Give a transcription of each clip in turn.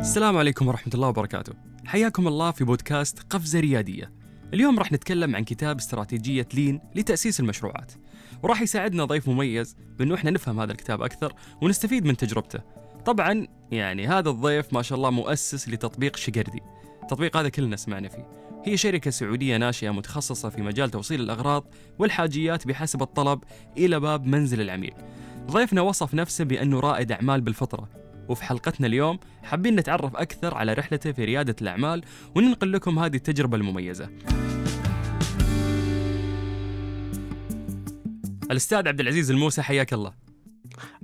السلام عليكم ورحمة الله وبركاته. حياكم الله في بودكاست قفزة ريادية. اليوم راح نتكلم عن كتاب استراتيجية لين لتأسيس المشروعات. وراح يساعدنا ضيف مميز بأنه إحنا نفهم هذا الكتاب أكثر ونستفيد من تجربته. طبعا يعني هذا الضيف ما شاء الله مؤسس لتطبيق شقردي التطبيق هذا كلنا سمعنا فيه. هي شركة سعودية ناشئة متخصصة في مجال توصيل الأغراض والحاجيات بحسب الطلب إلى باب منزل العميل. ضيفنا وصف نفسه بأنه رائد أعمال بالفطرة. وفي حلقتنا اليوم حابين نتعرف أكثر على رحلته في ريادة الأعمال وننقل لكم هذه التجربة المميزة. الأستاذ عبد العزيز الموسى حياك الله.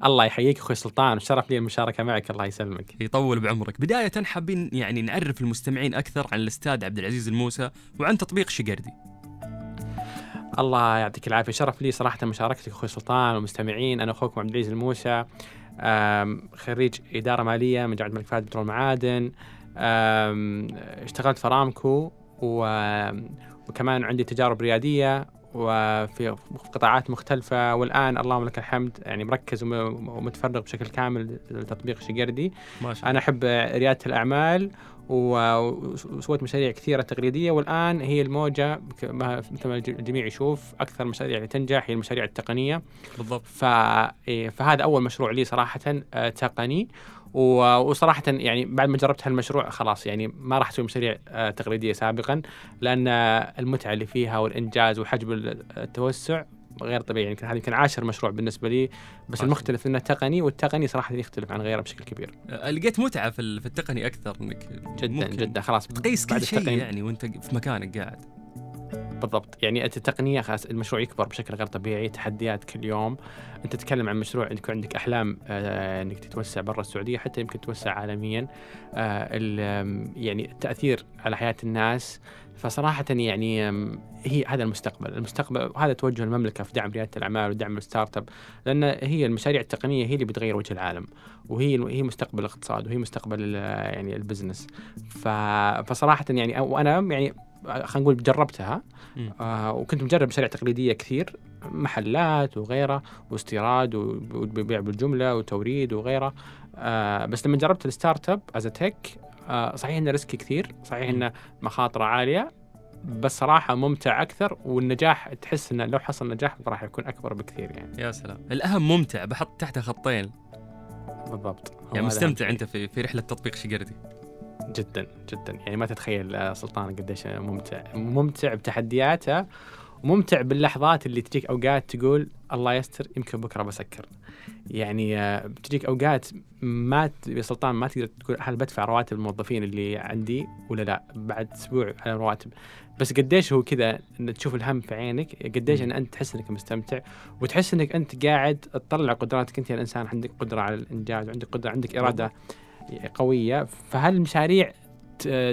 الله يحييك أخوي سلطان وشرف لي المشاركة معك الله يسلمك. يطول بعمرك. بداية حابين يعني نعرف المستمعين أكثر عن الأستاذ عبد العزيز الموسى وعن تطبيق شقردي الله يعطيك العافية شرف لي صراحة مشاركتك أخوي سلطان والمستمعين. أنا أخوكم عبد العزيز الموسى. خريج إدارة مالية من جامعة الملك فهد بترول المعادن اشتغلت في أرامكو و- وكمان عندي تجارب ريادية وفي قطاعات مختلفة. والآن اللهم لك الحمد يعني مركز وم- ومتفرغ بشكل كامل لتطبيق شقردي ما شاء الله. أنا أحب ريادة الأعمال و- وسويت مشاريع كثيرة تقليدية والآن هي الموجة مثل ما الج- الجميع يشوف أكثر المشاريع اللي تنجح هي المشاريع التقنية. بالضبط. ف... إيه، فهذا أول مشروع لي صراحة آه، تقني. وصراحة يعني بعد ما جربت هالمشروع خلاص يعني ما راح أسوي مشاريع آه، تقليدية سابقا لأن المتعة اللي فيها والإنجاز وحجم التوسع غير طبيعي. يمكن هذا يمكن عاشر مشروع بالنسبة لي بس ما المختلف إنه تقني والتقني صراحة يختلف عن غيره بشكل كبير. أه، لقيت متعة في ال- في التقني أكثر إنك جدا جدا. خلاص تقيس كل شيء يعني وأنت في مكانك قاعد. بالضبط. يعني أنت التقنيه خلاص المشروع يكبر بشكل غير طبيعي تحديات كل يوم. أنت تتكلم عن مشروع يكون عندك أحلام آه إنك تتوسع برا السعودية حتى يمكن توسع عالميا. آه يعني التاثير على حياة الناس. فصراحة يعني هي هذا المستقبل، المستقبل وهذا توجه المملكة في دعم ريادة الأعمال ودعم الستارت أب، لأن هي المشاريع التقنية هي اللي بتغير وجه العالم، وهي هي مستقبل الاقتصاد وهي مستقبل ال- يعني ال business. فصراحة يعني وأنا يعني خلينا نقول جربتها. آه وكنت مجرب مشاريع تقليدية كثير محلات وغيره واستيراد وبيع بالجملة وتوريد وغيره آه بس لما جربت ال startup as tech آه صحيح إنه risky كثير صحيح إنه مخاطرة عالية بس صراحة ممتع أكثر والنجاح تحس إنه لو حصل نجاح راح يكون أكبر بكثير يعني. يا سلام. الأهم ممتع بحط تحته خطين. بالضبط. يعني مستمتع أنت في في رحلة تطبيق شقردي. جدا جدا. يعني ما تتخيل آه، سلطان قديش ممتع ممتع بتحدياته وممتع باللحظات اللي تجيك أوقات تقول الله يستر يمكن بكرة بسكر. يعني آه، بتجيك أوقات ما يا سلطان ما تقدر تقول هل بدفع رواتب الموظفين اللي عندي ولا لا. بعد أسبوع على رواتب. بس قديش هو كذا إن تشوف الهم في عينك قديش إن أنت تحس إنك مستمتع وتحس إنك أنت قاعد تطلع قدراتك أنت. يا الانسان عندك قدرة على الإنجاز وعندك قدرة عندك إرادة. قوية فهالمشاريع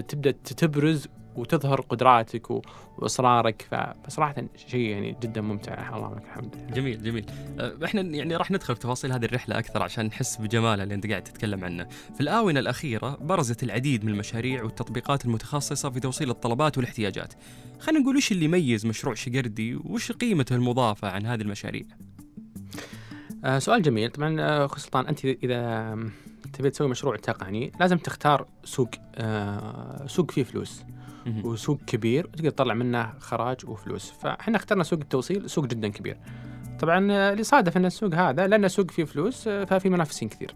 تبدأ تبرز وتظهر قدراتك وإصرارك فصراحة شيء يعني جدا ممتع اللهم لك الحمد جميل جميل أه، إحنا يعني راح ندخل في تفاصيل هذه الرحلة أكثر عشان نحس بجمالها اللي أنت قاعد تتكلم عنه. في الآونة الأخيرة برزت العديد من المشاريع والتطبيقات المتخصصة في توصيل الطلبات والاحتياجات. خلينا نقول وش اللي يميز مشروع شقردي وش قيمته المضافة عن هذه المشاريع؟ آه سؤال جميل طبعا آه، اخو سلطان أنت إذا تبي تسوي مشروع تقني لازم تختار سوق آه سوق فيه فلوس. وسوق كبير وتقدر تطلع منه خراج وفلوس. فإحنا اخترنا سوق التوصيل سوق جدا كبير. طبعا آه، اللي صادف إن السوق هذا لأنه سوق فيه فلوس آه، ففي منافسين كثير.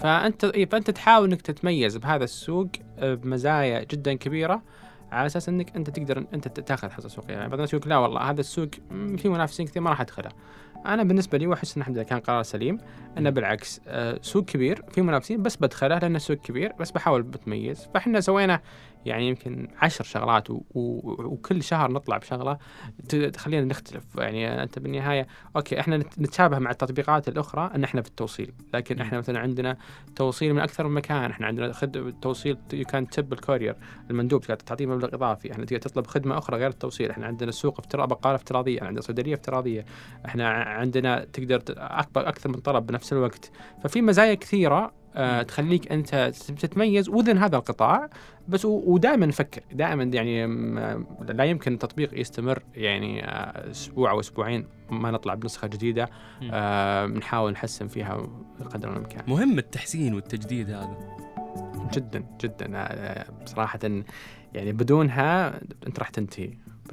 فأنت فأنت تحاول إنك تتميز بهذا السوق آه، بمزايا جدا كبيرة على أساس إنك أنت تقدر أنت تاخذ حصه سوقية. يعني بعض الناس يقول لا والله هذا السوق فيه منافسين كثير ما راح أدخله. أنا بالنسبة لي واحس ان الحمد لله كان قرار سليم. انه بالعكس آه، سوق كبير فيه منافسين بس بدخله لأنه سوق كبير بس بحاول بتميز. فإحنا سوينا يعني يمكن عشر شغلات و... و... وكل شهر نطلع بشغلة ت- تخلينا نختلف يعني أنت بالنهاية أوكي إحنا نت- نتشابه مع التطبيقات الأخرى إن إحنا في التوصيل لكن. إحنا مثلا عندنا توصيل من أكثر من مكان إحنا عندنا خد توصيل يو كان تب الكورير المندوب تعطيه مبلغ إضافي إحنا تقدر تطلب خدمة أخرى غير التوصيل إحنا عندنا سوق افتراء بقالة افتراضية إحنا عندنا صيدلية افتراضية إحنا عندنا تقدر اكبر أكثر من طلب بنفس الوقت ففي مزايا كثيرة تخليك أنت تتميز وذن هذا القطاع بس ودائما نفكر دائما يعني م- لا يمكن التطبيق يستمر يعني آه، أسبوع أو أسبوعين ما نطلع بنسخة جديدة. آه نحاول نحسن فيها قدر الإمكان مهم التحسين والتجديد هذا جدا جدا آه، بصراحه يعني بدونها أنت راح تنتهي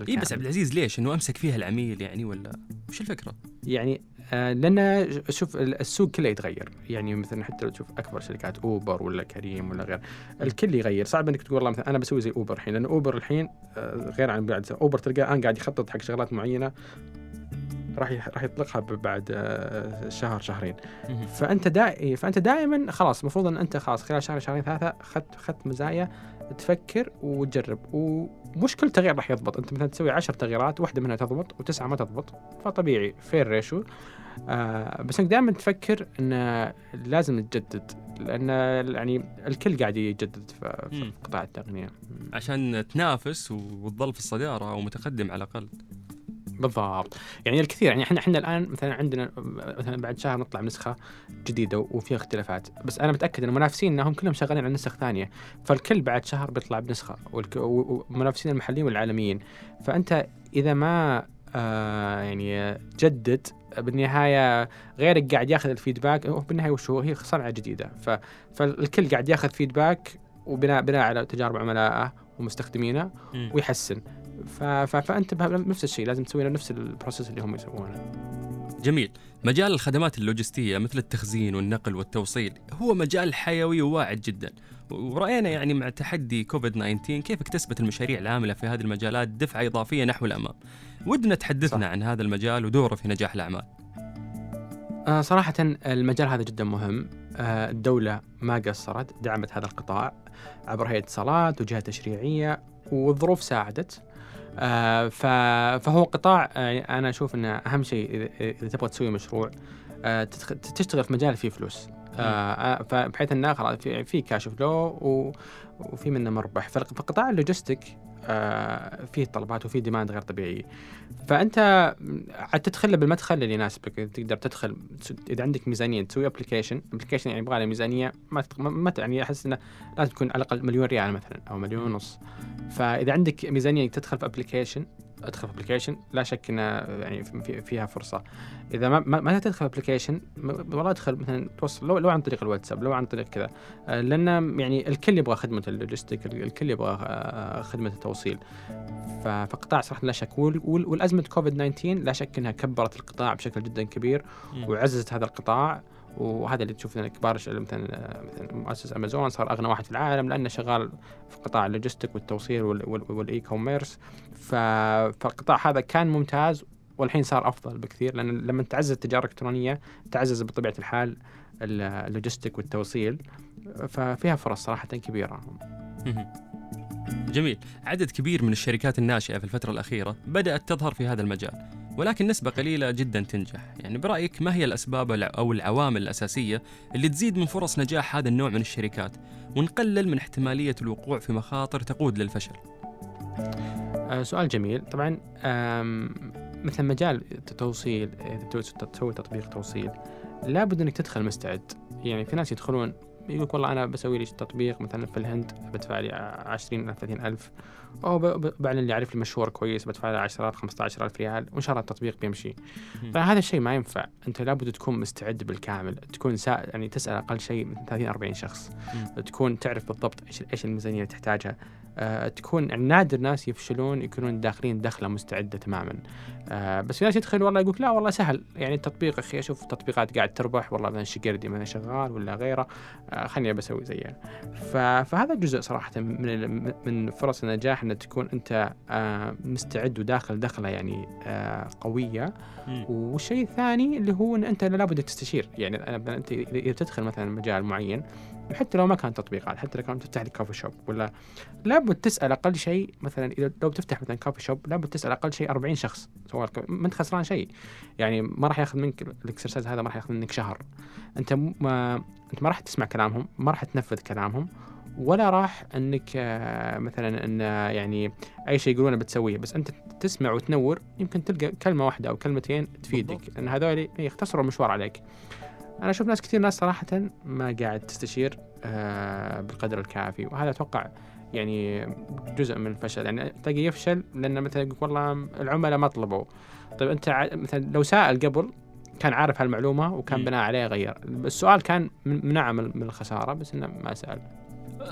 اي. بس عبد العزيز ليش؟ إنه أمسك فيها العميل يعني ولا وش الفكرة؟ يعني آه، لأن شوف السوق كله يتغير. يعني مثلا حتى لو تشوف أكبر شركات أوبر ولا كريم ولا غير الكل يغير. صعب إنك تقول والله مثلا أنا بسوي زي أوبر الحين. لأن أوبر الحين آه، غير عن بعد. أوبر تلقى الآن قاعد يخطط حق شغلات معينة راح راح يطلقها بعد آه، شهر شهرين. فأنت دا فأنت دائما خلاص المفروض إن أنت خلاص خلال شهر شهرين ثلاثة اخذت اخذت مزايا. تفكر وتجرب. ومش كل تغيير راح يضبط. أنت مثلا تسوي عشر تغييرات واحدة منها تضبط وتسعة ما تضبط. فطبيعي failure ratio آه بس إنك دائما تفكر إن لازم تجدد. لأن يعني الكل قاعد يجدد في في. قطاع التقنية. عشان تنافس وتظل في الصدارة أو متقدم على الأقل. بالضبط. يعني الكثير يعني إحنا إحنا الآن مثلا عندنا مثلا بعد شهر نطلع بنسخه جديدة وفيها اختلافات. بس أنا متأكد إن المنافسين إنهم كلهم شغالين على نسخ ثانية. فالكل بعد شهر بيطلع بنسخة والمنافسين المحليين والعالميين. فأنت إذا ما آه يعني جدد بالنهاية غيرك قاعد ياخذ الفيدباك بالنهاية وش هو؟ هي صنعة جديدة. ف فالكل قاعد ياخذ فيدباك وبناء بناء على تجارب عملائه ومستخدمينه. ويحسن. فأنت بنفس الشيء لازم تسوي نفس ال process اللي هم يسوونه. جميل. مجال الخدمات اللوجستية مثل التخزين والنقل والتوصيل هو مجال حيوي وواعد جدا. ورأينا يعني مع تحدي كوفيد 19 كيف اكتسبت المشاريع العاملة في هذه المجالات دفعة إضافية نحو الأمام. ودنا تحدثنا صح. عن هذا المجال ودوره في نجاح الأعمال. آه صراحة المجال هذا جدا مهم. آه الدولة ما قصرت دعمت هذا القطاع عبر هيئة اتصالات وجهة تشريعية والظروف ساعدت. آه فهو قطاع آه أنا أشوف أنه أهم شيء إذا- إذا تبغى تسوي مشروع آه تشتغل في مجال فيه فلوس. فبحيث انه خلاص في, cash flow وفي منه مربح. فقطاع ال logistic فيه طلبات وفيه demand غير طبيعي. فأنت عاد تدخل بالمدخل اللي يناسبك. تقدر تدخل إذا عندك ميزانية تسوي application application يعني يبغى له ميزانية ما ما- يعني أحس إنه لازم تكون على الأقل مليون ريال مثلا أو مليون ونص. فإذا عندك ميزانية تدخل في application أدخل في application لا شك إنه يعني في- فيها فرصة. إذا ما ما, تدخل application والله أدخل مثلا توصل لو, لو عن طريق الواتساب لو عن طريق كذا. آه، لأن يعني الكل يبغى خدمة ال logistic الكل يبغى آه، خدمة التوصيل. فقطاع صراحة لا شك. وال- وال- والأزمة كوفيد 19 لا شك إنها كبرت القطاع بشكل جدا كبير وعززت هذا القطاع. وهذا اللي تشوف كبار مثلا مثلا مؤسس أمازون صار أغنى واحد في العالم لأنه شغال في قطاع ال logistic والتوصيل وال- وال- وال e-commerce فالقطاع هذا كان ممتاز والحين صار أفضل بكثير لأن لما تعزز التجارة الإلكترونية تعزز بطبيعة الحال ال- ال logistic والتوصيل. ففيها فرص صراحة كبيرة. جميل. عدد كبير من الشركات الناشئة في الفترة الأخيرة بدأت تظهر في هذا المجال. ولكن نسبة قليلة جدا تنجح. يعني برأيك ما هي الأسباب أو العوامل الأساسية اللي تزيد من فرص نجاح هذا النوع من الشركات ونقلل من احتمالية الوقوع في مخاطر تقود للفشل؟ آه، سؤال جميل. طبعا مثل مجال التوصيل تسوي تطبيق توصيل لابد إنك تدخل مستعد. يعني في ناس يدخلون يقول والله أنا بسوي لي تطبيق مثلا في الهند بدفع لي 20 ألف 30 ألف. أو بعلن اللي يعرف لي مشهور كويس بدفع له 10 15 ألف ريال وإن شاء الله التطبيق بيمشي. فهذا الشيء ما ينفع. أنت لابد تكون مستعد بالكامل. تكون سا... يعني تسأل أقل شيء من 30 40 شخص. تكون تعرف بالضبط إيش إيش الميزانية اللي تحتاجها. تكون يعني نادر ناس يفشلون يكونون داخلين دخلة مستعدة تماما. آه بس في ناس يدخل والله يقول لا والله سهل. يعني التطبيق أخي أشوف تطبيقات قاعد تربح والله مثلا شقردي مثلا شغال ولا غيره. آه خليني بسوي زيها. فهذا جزء صراحة من من فرص النجاح إن تكون أنت آه مستعد وداخل دخلة يعني آه قوية. والشيء الثاني اللي هو إن أنت لابد تستشير. يعني أنت اذا تدخل مثلا مجال معين حتى لو ما كان تطبيقات حتى لو كان تفتح لك كوفي شوب ولا لابد تسأل أقل شيء مثلا إذا لو بتفتح مثلا كوفي شوب لابد تسأل أقل شيء 40 شخص سواء ما أنت خسران شيء. يعني ما راح ياخذ منك ال exercise هذا ما راح ياخذ منك شهر. أنت ما أنت ما راح تسمع كلامهم ما راح تنفذ كلامهم ولا راح إنك آه، مثلا إن آه، يعني أي شيء يقولونه بتسويه. بس أنت تسمع وتنور يمكن تلقى كلمة واحدة أو كلمتين تفيدك. لأن هذول يختصروا المشوار عليك. أنا أشوف ناس كثير ناس صراحة ما قاعد تستشير آه، بالقدر الكافي وهذا أتوقع يعني جزء من الفشل. يعني تلاقي يفشل لأنه مثلا يقول والله العملاء ما طلبوا. طيب أنت مثلا لو سأل قبل كان عارف هالمعلومة وكان. بناء عليه غير. السؤال كان من- منعه من من الخسارة بس إنه ما سأل.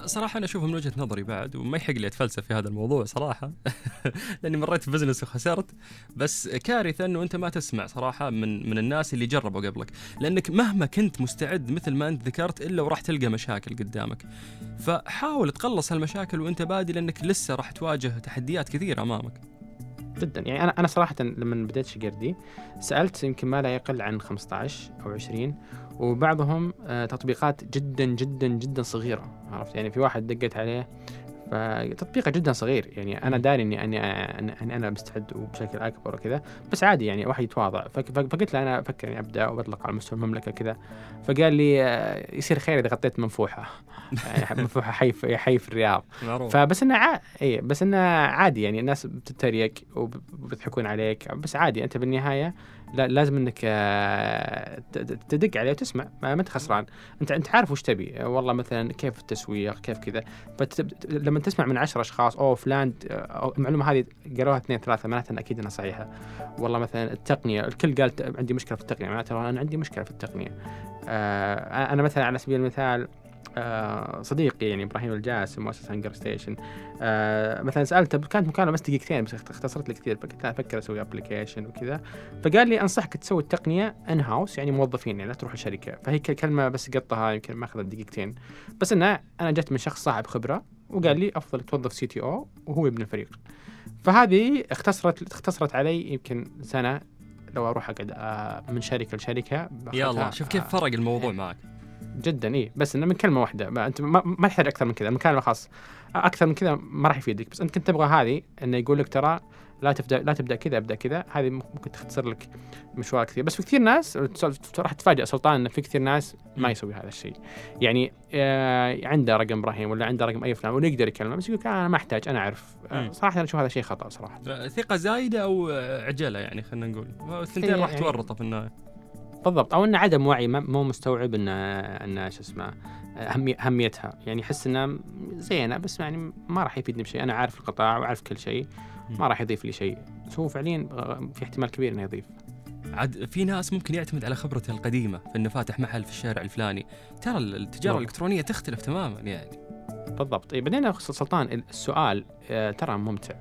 صراحة أنا أشوفها من وجهة نظري بعد وما يحق لي أتفلسف في هذا الموضوع صراحة. لأني مريت في بزنس وخسرت. بس كارثة أنه أنت ما تسمع صراحة من من الناس اللي جربوا قبلك. لأنك مهما كنت مستعد مثل ما أنت ذكرت إلا وراح تلقى مشاكل قدامك. فحاول تقلص هالمشاكل وأنت بادي لأنك لسه راح تواجه تحديات كثيرة أمامك. جدا. يعني أنا أنا صراحة لما بديت شقردي سألت يمكن ما لا يقل عن 15 أو 20 وبعضهم آه، تطبيقات جدا جدا جدا صغيرة عرفت؟ يعني في واحد دقيت عليه فتطبيقة جدا صغير يعني أنا داري إني أني اني أنا مستعد وبشكل أكبر وكذا بس عادي يعني واحد يتواضع. فقلت له أنا أفكر اني أبدأ وأطلق على مستوى المملكة كذا فقال لي آه، يصير خير إذا غطيت منفوحة. يعني منفوحة حي في حي في الرياض. فبس إنه ع... اي بس إنه عادي يعني الناس بتتريق وبيضحكون عليك بس عادي أنت بالنهاية لازم إنك آه، تدق عليه وتسمع ما أنت خسران. أنت أنت عارف وش تبي. والله مثلا كيف التسويق كيف كذا. لما تسمع من عشر أشخاص أوه فلان أو المعلومة هذه قالوها اثنين ثلاثة معناتها أكيد انها صحيحة. والله مثلا التقنية الكل قال عندي مشكلة في التقنية معناتها أنا عندي مشكلة في التقنية. آه أنا مثلا على سبيل المثال آه، صديقي يعني إبراهيم الجاسم مؤسس هنجر ستيشن. آه مثلا سألته كانت مكالمة بس دقيقتين بس اختصرت لي كثير فكنت أفكر أسوي application وكذا. فقال لي أنصحك تسوي التقنية in-house يعني موظفين يعني لا تروح الشركة. فهي كلمة بس قطها يمكن ما أخذت دقيقتين. بس إنه أنا جت من شخص صاحب خبرة وقال لي أفضل توظف CTO وهو ابن الفريق. فهذه اختصرت اختصرت علي يمكن سنة لو أروح أقعد آه، من شركة لشركة. الله شوف كيف فرق الموضوع. معك. جدا اي بس إنه من كلمة واحدة ما أنت ما, ما تحتاج أكثر من كذا مكالمه خاص أكثر من كذا ما راح يفيدك بس أنت كنت تبغى هذه إنه يقول لك ترى لا تبدأ لا تبدأ كذا أبدأ كذا هذه ممكن تختصر لك مشوار كثير. بس في كثير ناس راح تتفاجئ سلطان انه في كثير ناس ما يسوي هذا الشيء. يعني آه عنده رقم إبراهيم ولا عنده رقم أي فلان ولا يقدر يكلمه بس يقول أنا ما أحتاج أنا أعرف. آه صراحة أنا أشوف هذا شيء خطأ صراحة. ثقة زايدة أو عجلة يعني خلينا نقول. الثنتين راح يعني تورطه في النهاية. بالضبط. أو انه عدم وعي مو مستوعب ان إن شو اسمه اهميتها يعني يحس إنها زينة بس يعني ما راح يفيدني بشيء. أنا عارف القطاع وعارف كل شيء. ما راح يضيف لي شيء. بس هو فعليا في احتمال كبير إنه يضيف. عاد في ناس ممكن يعتمد على خبرته القديمة في إنه فاتح محل في الشارع الفلاني. ترى التجارة الإلكترونية تختلف تماما يعني. بالضبط. طيب بعدين سلطان السؤال آه، ترى ممتع.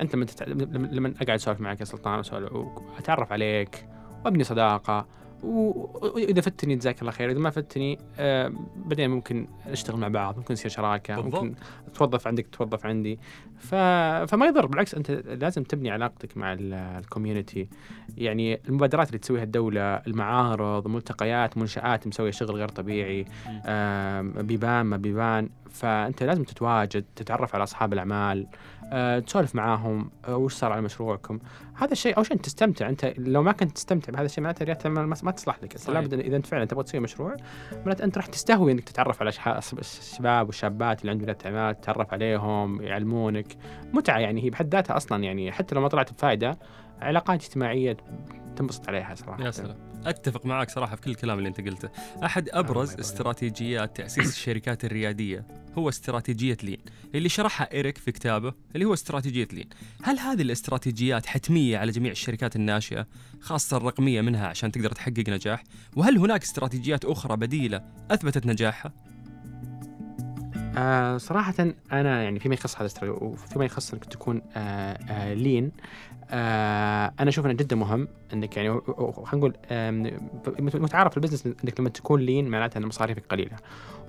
أنت لما لما أقعد أسولف معك يا سلطان واتعرف عليك وأبني صداقة واذا فتني جزاك الله خير إذا ما فتني آه بعدين ممكن نشتغل مع بعض ممكن نصير شراكة بالضبط. ممكن توظف عندك توظف عندي. ف... فما يضر بالعكس أنت لازم تبني علاقتك مع الكوميونتي يعني المبادرات اللي تسويها الدولة المعارض ملتقيات منشآت مسوية شغل غير طبيعي آه بيبان ما بيبان فأنت لازم تتواجد تتعرف على أصحاب الأعمال. أه، تسولف معاهم أه، وش صار على مشروعكم. هذا الشيء أول شيء أنت تستمتع. أنت لو ما كنت تستمتع بهذا الشيء معناته المال ما تصلح لك. لابد إذا انت فعلا تبغى تسوي مشروع معناته أنت راح تستهوي إنك تتعرف على الشباب والشابات اللي عندهم رياده أعمال تتعرف عليهم يعلمونك. متعة يعني هي بحد ذاتها أصلا يعني حتى لو ما طلعت بفائده علاقات اجتماعية تنبسط عليها صراحة. يا سلام. أتفق معك صراحة في كل الكلام اللي أنت قلته. أحد أبرز استراتيجيات تأسيس الشركات الريادية هو استراتيجية لين اللي شرحها إيريك في كتابه اللي هو استراتيجية لين. هل هذه الاستراتيجيات حتمية على جميع الشركات الناشئة خاصة الرقمية منها عشان تقدر تحقق نجاح؟ وهل هناك استراتيجيات أخرى بديلة أثبتت نجاحها؟ آه صراحة أنا يعني فيما يخص هذا وفيما يخص أنك تكون آه آه لين آه أنا أشوف إنه جدا مهم إنك يعني خلينا نقول متعارف في البزنس إنك لما تكون lean معناته إن مصاريفك قليلة.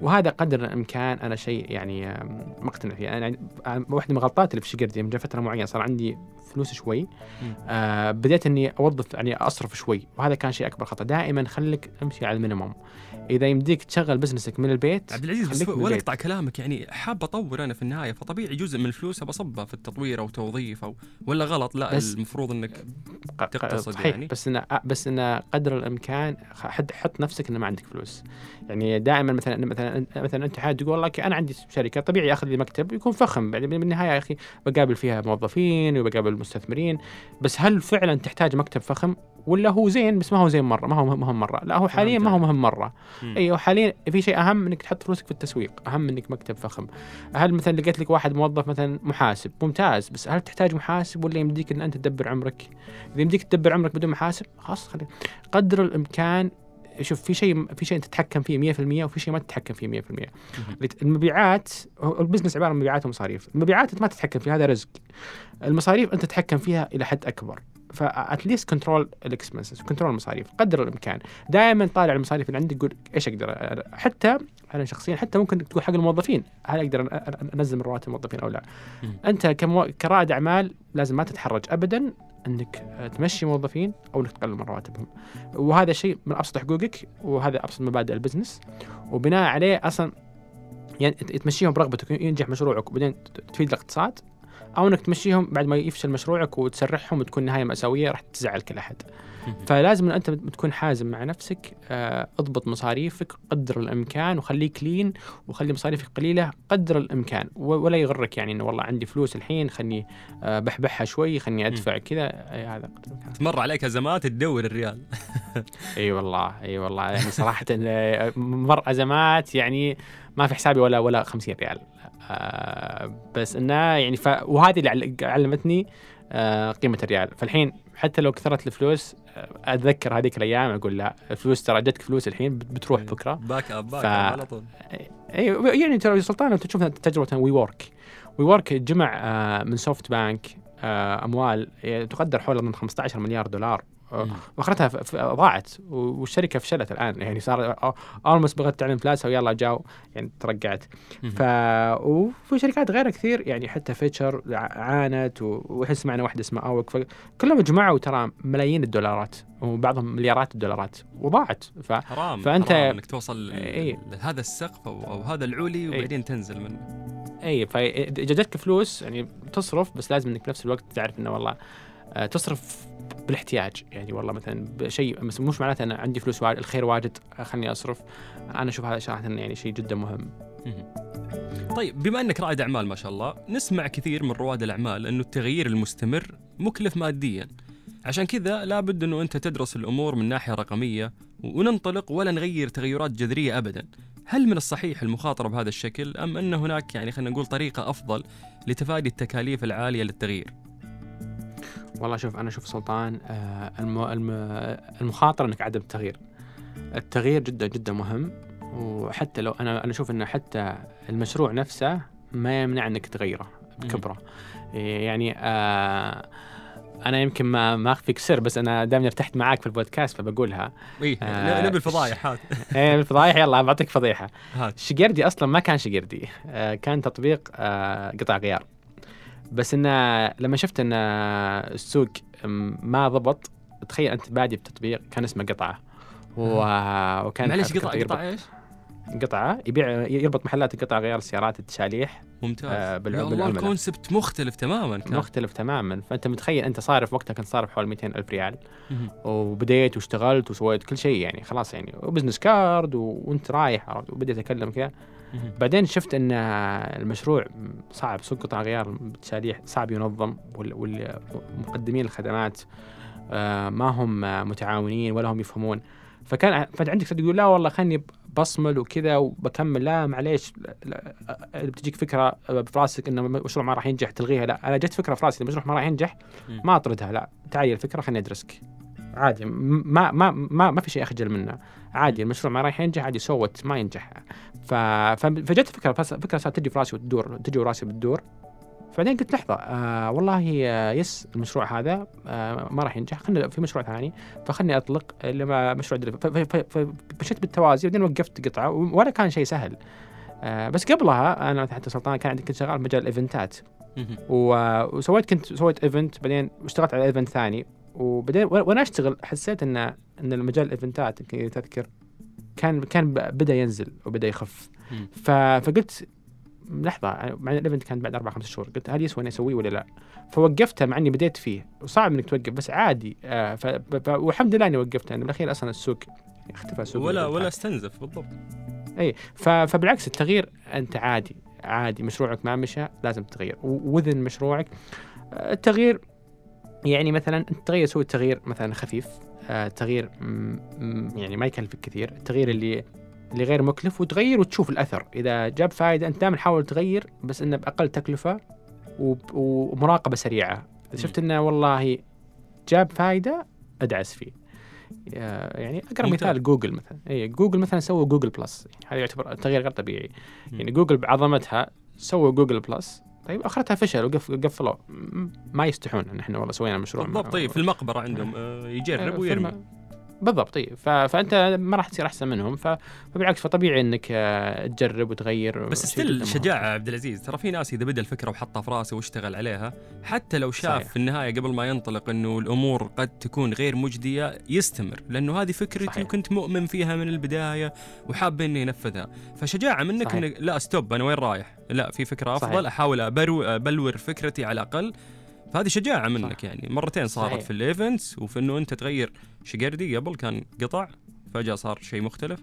وهذا قدر الإمكان أنا شيء يعني مقتنع فيه. أنا واحدة من الغلطات اللي في شقردي من فترة معينة صار عندي فلوس شوي. آه بديت إني أوظف يعني أصرف شوي. وهذا كان شيء أكبر خطأ. دائما خليك أمشي على ال minimum. إذا يمديك تشغل بزنسك من البيت عبد العزيز ولا أقطع كلامك يعني حاب أطور أنا في النهاية فطبيعي جزء من الفلوس بصبها في التطوير أو توظيف أو ولا غلط؟ لا بس المفروض إنك تقتصد صحيح يعني. بس انه بس انه قدر الإمكان حد حط نفسك إنه ما عندك فلوس. يعني دائما مثلا مثلا مثلا أنت حاد تقول والله أنا عندي شركة طبيعي اخذ لي مكتب يكون فخم يعني بالنهايه يا أخي بقابل فيها موظفين وبقابل مستثمرين بس هل فعلا تحتاج مكتب فخم؟ ولا هو زين بس ما هو زين مرة ما هو مهم مرة. لا هو حاليا ما هو مهم مرة. أيوه حاليا في شيء أهم إنك تحط فلوسك في التسويق أهم إنك مكتب فخم. هل مثلا لقيت لك واحد موظف مثلا محاسب؟ ممتاز بس هل تحتاج محاسب ولا يمديك إن أنت تدبر عمرك؟ إذا يمديك تدبر عمرك بدون محاسب خلاص خلي قدر الإمكان شوف في شيء في شيء أنت تتحكم فيه 100% وفي شيء ما تتحكم فيه 100% المبيعات هو البزنس عبارة عن مبيعات ومصاريف. المبيعات أنت ما تتحكم فيها هذا رزق. المصاريف أنت تتحكم فيها إلى حد أكبر. فاتليست كنترول الاكسبنسز كنترول المصاريف قدر الإمكان. دائما طالع المصاريف اللي عندك قول إيش أقدر؟ حتى أنا شخصيا حتى ممكن تقول حق الموظفين هل أقدر أنزل من رواتب الموظفين أو لا؟ أنت كمو... كرائد اعمال لازم ما تتحرج ابدا إنك تمشي موظفين أو إنك تقلل من رواتبهم. وهذا شيء من أبسط حقوقك وهذا أبسط مبادئ البزنس. وبناء عليه أصلا يعني تمشيهم برغبتك ينجح مشروعك وبعدين تفيد الاقتصاد. أو إنك تمشيهم بعد ما يفشل مشروعك وتسرحهم وتكون نهاية مأساوية راح تزعل كل أحد. فلازم إن أنت تكون حازم مع نفسك آه، اضبط مصاريفك قدر الإمكان وخليك لين وخلي مصاريفك قليلة قدر الإمكان. ولا يغرك يعني إنه والله عندي فلوس الحين خلني آه، بحبحها شوي خلني أدفع كذا. هذا قدر الإمكان. تمر عليك أزمات تدور الريال. إي والله إي والله. يعني صراحة آه، مر ازمات يعني ما في حسابي ولا ولا 50 ريال. بس إنه يعني ف وهذه اللي علمتني قيمة الريال. فالحين حتى لو كثرت الفلوس أتذكر هذيك الأيام أقول لا الفلوس ترى جتك فلوس الحين بتروح إيه. بكرة. back up back up على طول. اي يعني ترى سلطان أنت تشوف تجربة وي ورك وي ورك جمع آه، من سوفت بانك آه، أموال تقدر حول 15 مليار دولار. وأخرتها ضاعت والشركة فشلت الآن. يعني صار almost بغت تعلن إفلاسها ويلا جاو يعني ترقعت. ف وفي شركات غيرها كثير يعني حتى فيتشر عانت وإحنا سمعنا واحدة اسمها اوك كلهم جمعوا ترى ملايين الدولارات وبعضهم مليارات الدولارات وضاعت. ف... حرام فأنت حرام إنك توصل إيه لهذا السقف أو, أو هذا العلي وبعدين إيه تنزل منه. إي فجدتك فلوس يعني تصرف بس لازم إنك بنفس الوقت تعرف إنه والله تصرف بالاحتياج. يعني والله مثلا بشيء مش معناته أنا عندي فلوس واجد الخير واجد خلني أصرف. أنا أشوف هذا صراحة يعني شيء جدا مهم. طيب بما إنك رائد أعمال ما شاء الله نسمع كثير من رواد الأعمال إنه التغيير المستمر مكلف ماديا. عشان كذا لابد إنه أنت تدرس الأمور من ناحية رقمية وننطلق ولا نغير تغيرات جذرية ابدا. هل من الصحيح المخاطرة بهذا الشكل أم أن هناك يعني خلينا نقول طريقة أفضل لتفادي التكاليف العالية للتغيير؟ والله شوف أنا أشوف سلطان آه، المخاطرة إنك عدم التغيير. التغيير جدا جدا مهم. وحتى لو أنا أنا أشوف إنه حتى المشروع نفسه ما يمنع إنك تغيره بكبره. يعني آه أنا يمكن ما ما أخفيك سر بس أنا دائما ارتحت معاك في البودكاست فبقولها. اي آه نبي الفضايح هات. إيه الفضايح يلا بعطيك فضيحة. شقردي أصلا ما كان شقردي. آه كان تطبيق آه قطع غيار. بس انه لما شفت إن السوق ما ضبط تخيل أنت بادي بتطبيق كان اسمه قطعة. وكان معليش قطعة قطعة إيش؟ قطعة يبيع يربط محلات القطع غيار السيارات التشاليح. ممتاز. آه والله ال concept مختلف تماما كان. مختلف تماما. فأنت متخيل أنت صارف وقتها كنت صارف حوالي 200 ألف ريال. وبديت واشتغلت وسويت كل شيء يعني خلاص يعني. و business card وأنت رايح وبديت أكلم كذا. بعدين شفت إن المشروع صعب سوق قطع غيار بالتشاليح صعب ينظم والمقدمين الخدمات آه، ما هم متعاونين ولا هم يفهمون. فكان فعندك تقول لا والله خلني بصمل وكذا وبكمل. لا معليش بتجيك فكرة في راسك انه المشروع ما راح ينجح تلغيها. لا أنا جت فكرة في راسي المشروع ما راح ينجح ما أطردها. لا تعالي الفكرة خليني أدرسك. عادي. ما ما ما ما في شيء أخجل منه. عادي المشروع ما راح ينجح عادي سوت ما ينجح. ف... فجت فكرة فكرة صارت تجي في راسي وتدور تجي وراسي بتدور. بعدين قلت لحظة آه والله آه يس المشروع هذا آه ما راح ينجح خلينا في مشروع ثاني. فخلني أطلق لما مشروع فمشيت بالتوازي بعدين وقفت قطعه ولا كان شيء سهل. آه بس قبلها أنا تحت سلطان كان عندي كنت شغال في مجال ال event ات وسويت كنت سويت event بعدين اشتغلت على event ثاني. وبعدين وأنا أشتغل حسيت ان إن المجال ال event ات يمكن تذكر كان كان بدأ ينزل وبدأ يخف. فقلت لحظة مع ال event كان بعد أربع خمس شهور قلت هل يسوى إني أسويه ولا لا؟ فوقفته مع إني بديت فيه. وصعب إنك توقف بس عادي. آه ف... ف... والحمد لله إني وقفته يعني بالأخير أصلا السوق اختفى السوق ولا ولا استنزف بالضبط. إي ف... فبالعكس التغيير أنت عادي عادي مشروعك ما مشى لازم تغير وذن مشروعك التغيير يعني مثلا انت تغير سوي تغيير مثلا خفيف آه تغيير يعني ما يكلفك كثير التغيير اللي اللي غير مكلف وتغير وتشوف الأثر. إذا جاب فائده أنت دائما حاول تغير بس إنه بأقل تكلفة ومراقبة سريعة. إذا شفت إنه والله جاب فائده أدعس فيه. آه، يعني اقرب ممتاز. مثال جوجل مثلا. اي جوجل مثلا سووا جوجل بلس. يعني هذا يعتبر تغيير غير طبيعي. يعني جوجل بعظمتها سووا جوجل بلس. طيب أخرتها فشل وقفلوا ما يستحون إن إحنا والله سوينا مشروع. بالضبط طيب في المقبرة عندهم آه، يجرب ويرمي. فيلم- بالضبط ف... فأنت ما راح تصير أحسن منهم. فبالعكس فطبيعي إنك آه، تجرب وتغير بس still. شجاعة عبد العزيز ترى في ناس إذا بدأ الفكرة وحطها في رأسه واشتغل عليها حتى لو شاف صحيح. في النهاية قبل ما ينطلق إنه الأمور قد تكون غير مجدية يستمر لأنه هذه فكرتي صحيح. وكنت مؤمن فيها من البداية وحاب اني انفذها فشجاعة منك صحيح. إنك لا stop أنا وين رايح لا في فكرة أفضل صحيح. أحاول أبرو أبلور فكرتي على الأقل فهذه شجاعة منك. يعني مرتين صارت صحيح. في ال events وفي إنه أنت تغير شقردي قبل كان قطع فجأة صار شيء مختلف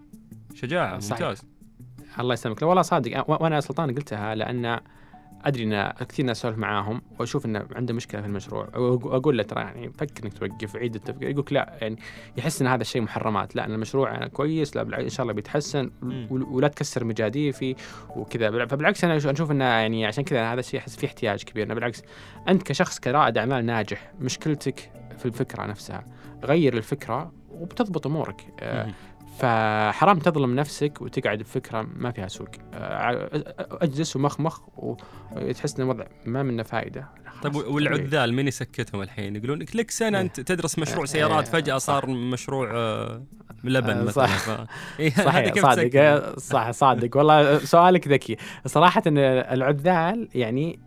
شجاعة صحيح. ممتاز الله يسلمك لا والله صادق وأنا سلطان قلتها لأن أدري إن كثير ناس اسولف معاهم وأشوف إنه عنده مشكلة في المشروع. واقول له ترى يعني فكر إنك توقف عيد التفكير. يقول لا يعني يحس إن هذا الشيء محرمات. لا إن المشروع كويس لا إن شاء الله بيتحسن. ولا تكسر مجاديفي وكذا. بالع- فبالعكس أنا أشوف إنه يعني عشان كذا هذا الشيء أحس فيه احتياج كبير. أنا بالعكس أنت كشخص كرائد أعمال ناجح مشكلتك في الفكرة نفسها. غير الفكرة وبتضبط أمورك. آه،. فحرام تظلم نفسك وتقعد بفكرة ما فيها سوق. آه، أجلس ومخمخ وتحس إن الوضع ما منه فائده طيب خلاص، والعذال مين يسكتهم الحين؟ يقولون لك سنة إيه. أنت تدرس مشروع إيه، سيارات فجأة صح. صار مشروع آه، لبن آه، مثلا. صح. إيه، صحيح صادق. صح صادق. والله سؤالك ذكي. صراحة العذال يعني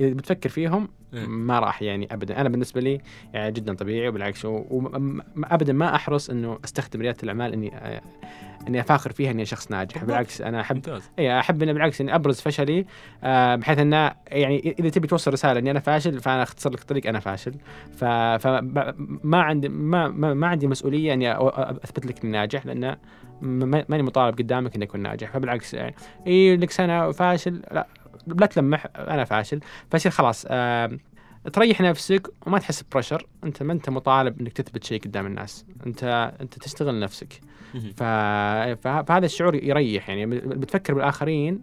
بتفكر فيهم إيه. ما راح يعني ابدا. أنا بالنسبة لي يعني جدا طبيعي وبالعكس وابدا ما أحرص إنه أستخدم ريادة الأعمال إني آه، إني أفاخر فيها إني شخص ناجح. بالعكس أنا أحب ممتاز. اي أحب انه بالعكس إني أبرز فشلي آه بحيث إنه يعني إذا تبي توصل رسالة إني أنا فاشل فأنا أختصر لك الطريق أنا فاشل. فما عندي ما, ما, ما عندي مسؤولية إني أثبت لك إني ناجح لأن ما- ماني مطالب قدامك إني أكون ناجح. فبالعكس يعني اي لك سنة فاشل لا. لا تلمح أنا فاشل. فيصير خلاص آه تريح نفسك وما تحس ببرشر أنت ما أنت مطالب إنك تثبت شيء قدام الناس. أنت أنت تشتغل نفسك. ف... فهذا الشعور يريح يعني بتفكر بالآخرين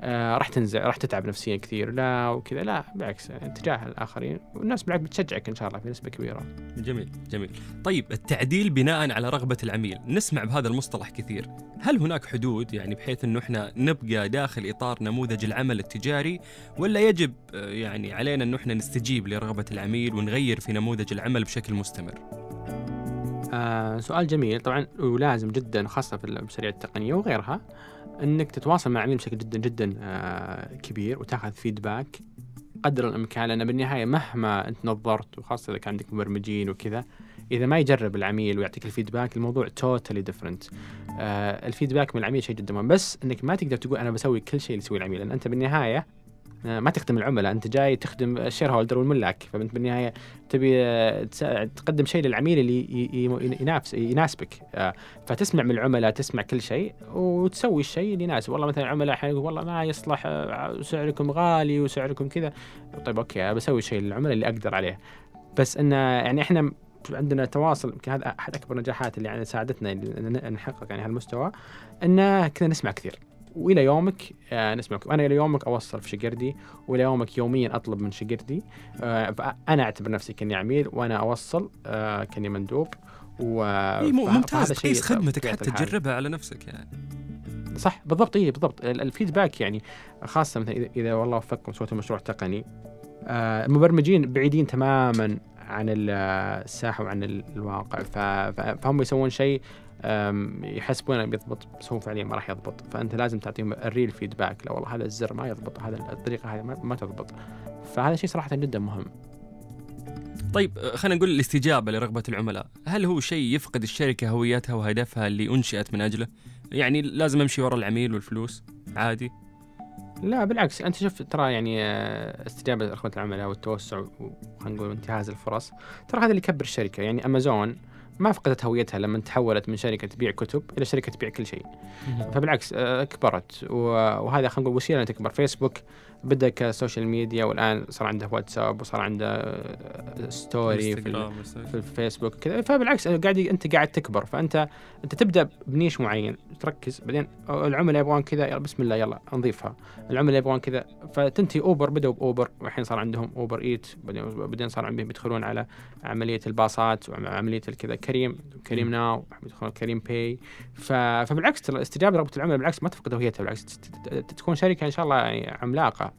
آه راح تنزع راح تتعب نفسيا كثير. لا وكذا لا بالعكس تجاه الآخرين. والناس بالعكس بتشجعك إن شاء الله في نسبه كبيرة. جميل جميل. طيب التعديل بناء على رغبة العميل. نسمع بهذا المصطلح كثير. هل هناك حدود؟ يعني بحيث إنه إحنا نبقى داخل إطار نموذج العمل التجاري ولا يجب آه، يعني علينا إنه إحنا نستجيب لرغبة العميل ونغير في نموذج العمل بشكل مستمر؟ آه سؤال جميل. طبعا ولازم جدا خاصة في المشاريع التقنية وغيرها. إنك تتواصل مع العميل بشكل جدا جدا آه كبير وتاخذ feedback قدر الإمكان لأن بالنهاية مهما أنت نظرت وخاصة إذا كان عندك مبرمجين وكذا إذا ما يجرب العميل ويعطيك ال feedback الموضوع totally different ال feedback من العميل شيء جدا مهم. بس إنك ما تقدر تقول أنا بسوي كل شيء اللي يسويه العميل لأن أنت بالنهاية ما تخدم العملاء. أنت جاي تخدم ال shareholder والملاك. فانت بالنهاية تبي آه، تقدم شيء للعميل اللي ينافس يناسبك. آه، فتسمع من العملاء تسمع كل شيء وتسوي الشيء اللي يناسب والله مثلا العملاء أحيانا يقول والله ما يصلح آه، سعركم غالي وسعركم كذا. طيب أوكي بسوي الشيء للعملاء اللي أقدر عليه. بس انه يعني إحنا عندنا تواصل يمكن هذا أحد أكبر النجاحات اللي يعني ساعدتنا إن نحقق يعني هالمستوى انه كذا نسمع كثير. وإلى يومك آه نسمع أنا إلى يومك أوصل في شقردي وإلى يومك يوميا أطلب من شقردي. آه فأنا أعتبر نفسي كأني عميل وأنا أوصل آه كأني مندوب. و ممتاز. تقيس خدمتك حتى. تجربها على نفسك يعني. صح بالضبط إي بالضبط. ال- الفيدباك يعني خاصة مثلا اذا والله وفقكم سويتوا مشروع تقني آه، المبرمجين بعيدين تماما عن ال- الساحة وعن ال- الواقع. فهم يسوون شيء يحسبونه بيضبط بس هو فعليا ما راح يضبط. فأنت لازم تعطيهم الريل فيدباك لا والله هذا الزر ما يضبط هذا الطريقة هذه ما, تضبط. فهذا شيء صراحة جدا مهم. طيب آه، خلينا نقول الاستجابة لرغبة العملاء. هل هو شيء يفقد الشركة هويتها وهدفها اللي أنشئت من أجله؟ يعني لازم أمشي ورا العميل والفلوس؟ عادي؟ لا بالعكس. أنت شوف ترى يعني آه، استجابة لرغبة العملاء والتوسع وخلينا نقول انتهاز الفرص ترى هذا اللي يكبر الشركة. يعني امازون ما فقدت هويتها لما تحولت من شركة تبيع كتب إلى شركة تبيع كل شيء. فبالعكس آه، كبرت. وهذا خلينا نقول وسيلة تكبر. فيسبوك بدا ك social media والآن صار عنده واتساب وصار عنده آه، story في, ال- انستغرام في الفيسبوك كذا فبالعكس قاعد أنت قاعد تكبر فأنت أنت تبدأ ب niche معين تركز بعدين العملاء يبغون كذا بسم الله يلا نضيفها العملاء يبغون كذا فتنتهي اوبر بدأوا باوبر والحين صار عندهم اوبر ايت بعدين صار عندهم بيدخلون على عملية الباصات وعمليه الكذا كريم كريم. now بيدخلون كريم باي. فبالعكس ترى استجابة رغبه العملاء بالعكس ما تفقد هويتها بالعكس تكون شركة إن شاء الله يعني عملاقة.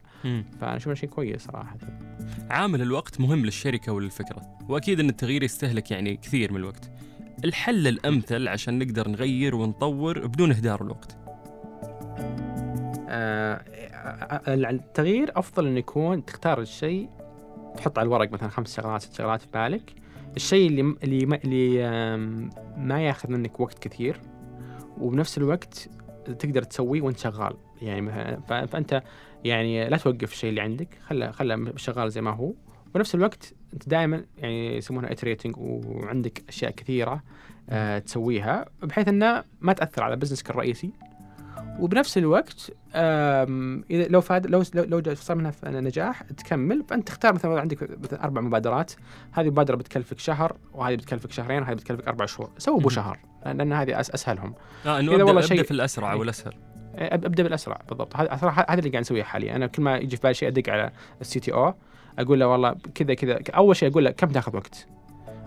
فأنا اشوفها شيء كويس صراحة. عامل الوقت مهم للشركة وللفكرة وأكيد أن التغيير يستهلك يعني كثير من الوقت. الحل الأمثل عشان نقدر نغير ونطور بدون إهدار الوقت. آه، التغيير أفضل إنه يكون تختار الشيء تحط على الورق مثلا خمس شغلات ست شغلات في بالك. الشيء اللي اللي ما, اللي ما يأخذ منك وقت كثير وبنفس الوقت تقدر تسويه وانت شغال. يعني فأنت يعني لا توقف الشيء اللي عندك خله خله شغال زي ما هو. وبنفس الوقت أنت دائما يعني يسمونها iterating وعندك أشياء كثيرة آه تسويها بحيث انها ما تأثر على business ك الرئيسي وبنفس الوقت إذا لو فاد لو لو صار منها نجاح تكمل. فأنت تختار مثلا عندك مثلا أربع مبادرات. هذه مبادرة بتكلفك شهر وهذه بتكلفك شهرين وهذه بتكلفك أربع شهور. سووا ابو. شهر لأن هذه أسهلهم. إنه إذا أبدأ, والله أبدأ في الأسرع والأسهل. أب- أبدأ بالأسرع بالضبط. هذا هذا اللي قاعد نسويه حاليا. أنا كل ما يجي في بالي شيء أدق على ال CTO أقول له والله كذا كذا. أول شيء أقول له كم تأخذ وقت؟